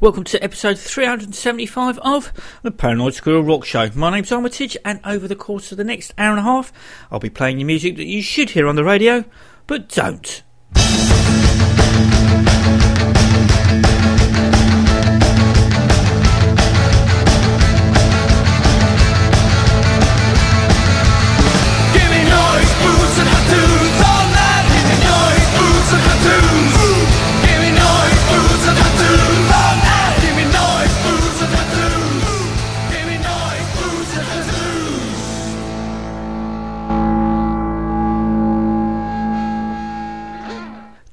Welcome to episode 375 of the Paranoid Squirrel Rock Show. My name's Armitage, and over the course of the next hour and a half, I'll be playing you music that you should hear on the radio, but don't.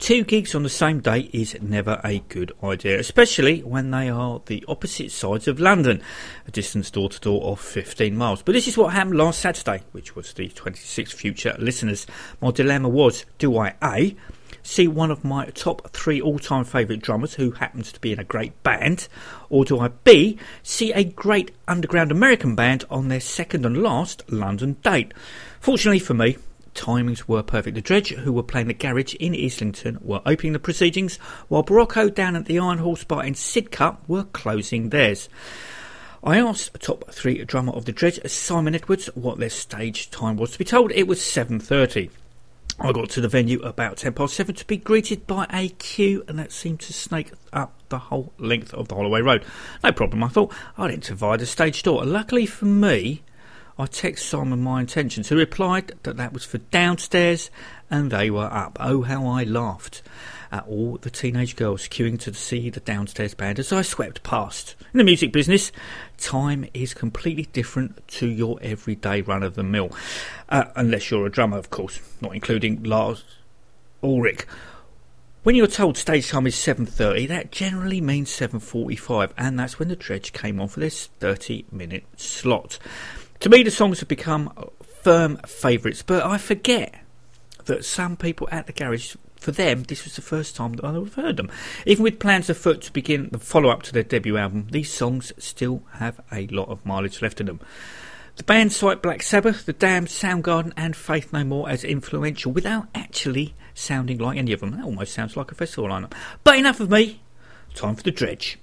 Two gigs on the same day is never a good idea, especially when they are the opposite sides of London, a distance door to door of 15 miles. But this is what happened last Saturday, which was the 26th Future listeners. My dilemma was do I A, see one of my top three all time favourite drummers who happens to be in a great band, or do I B, see a great underground American band on their second and last London date? Fortunately for me, timings were perfect. The Drej, who were playing the Garage in Islington, were opening the proceedings, while Borracho down at the Iron Horse Bar in Sidcup were closing theirs. I asked top three drummer of the Drej, Simon Edwards, what their stage time was. To be told, it was 7.30. I got to the venue about 10 past 7 to be greeted by a queue, and that seemed to snake up the whole length of the Holloway Road. No problem, I thought. I'd enter via the stage door. Luckily for me, I texted Simon my intentions. He replied that that was for downstairs and they were up. Oh, how I laughed at all the teenage girls queuing to see the downstairs band as I swept past. In the music business, time is completely different to your everyday run of the mill. Uh, unless you're a drummer, of course, not including Lars Ulrich. When you're told stage time is 7.30, that generally means 7.45, and that's when the Drej came on for this 30 minute slot. To me, the songs have become firm favourites, but I forget that some people at the garage, for them, this was the first time that I've heard them. Even with plans afoot to begin the follow up to their debut album, these songs still have a lot of mileage left in them. The band cite Black Sabbath, The Damned, Soundgarden, and Faith No More as influential without actually sounding like any of them. That almost sounds like a festival lineup. But enough of me. Time for the Drej.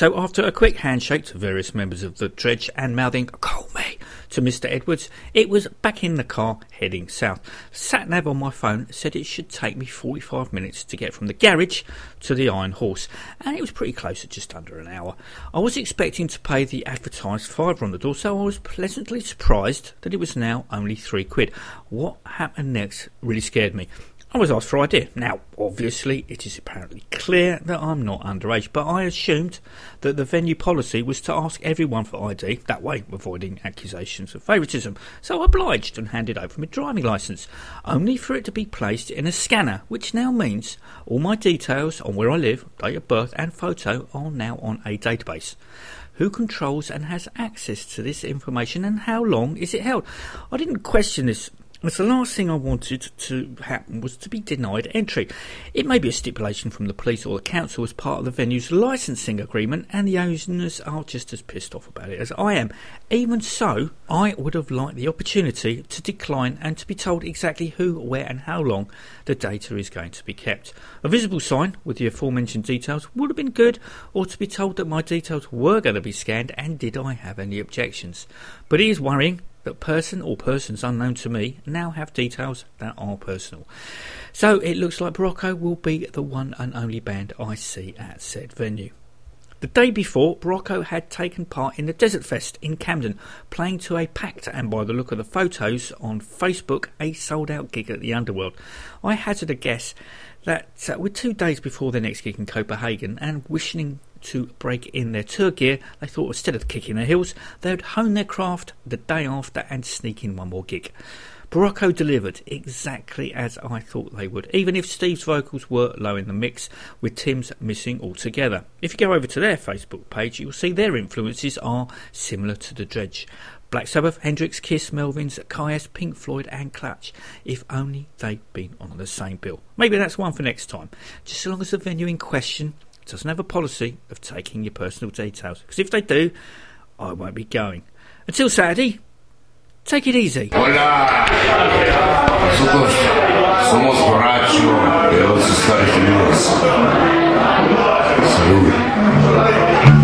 So, after a quick handshake to various members of the Drej and mouthing, call me, to Mr. Edwards, it was back in the car heading south. Sat nav on my phone said it should take me 45 minutes to get from the garage to the Iron Horse, and it was pretty close at just under an hour. I was expecting to pay the advertised fiver on the door, so I was pleasantly surprised that it was now only three quid. What happened next really scared me. I was asked for ID. Now, obviously, it is apparently clear that I'm not underage, but I assumed that the venue policy was to ask everyone for ID, that way avoiding accusations of favouritism. So I obliged and handed over my driving licence, only for it to be placed in a scanner, which now means all my details on where I live, date of birth, and photo are now on a database. Who controls and has access to this information and how long is it held? I didn't question this as the last thing I wanted to happen was to be denied entry. It may be a stipulation from the police or the council as part of the venue's licensing agreement, and the owners are just as pissed off about it as I am. Even so, I would have liked the opportunity to decline and to be told exactly who, where, and how long the data is going to be kept. A visible sign with the aforementioned details would have been good, or to be told that my details were going to be scanned and did I have any objections. But it is worrying that person or persons unknown to me now have details that are personal. So it looks like Borracho will be the one and only band I see at said venue. The day before, Borracho had taken part in the Desert Fest in Camden, playing to a packed and by the look of the photos on Facebook, a sold out gig at the Underworld. I hazard a guess that uh, with two days before their next gig in Copenhagen and wishing to break in their tour gear, they thought instead of kicking their heels, they would hone their craft the day after and sneak in one more gig. Borracho delivered exactly as I thought they would, even if Steve's vocals were low in the mix, with Tim's missing altogether. If you go over to their Facebook page, you'll see their influences are similar to the Drej. Black Sabbath, Hendrix, Kiss, Melvins, Kyuss, Pink Floyd, and Clutch. If only they'd been on the same bill. Maybe that's one for next time. Just so long as the venue in question doesn't have a policy of taking your personal details. Because if they do, I won't be going. Until Saturday, take it easy. Hola, nosotros somos Borracho de los Estados Unidos. Salud.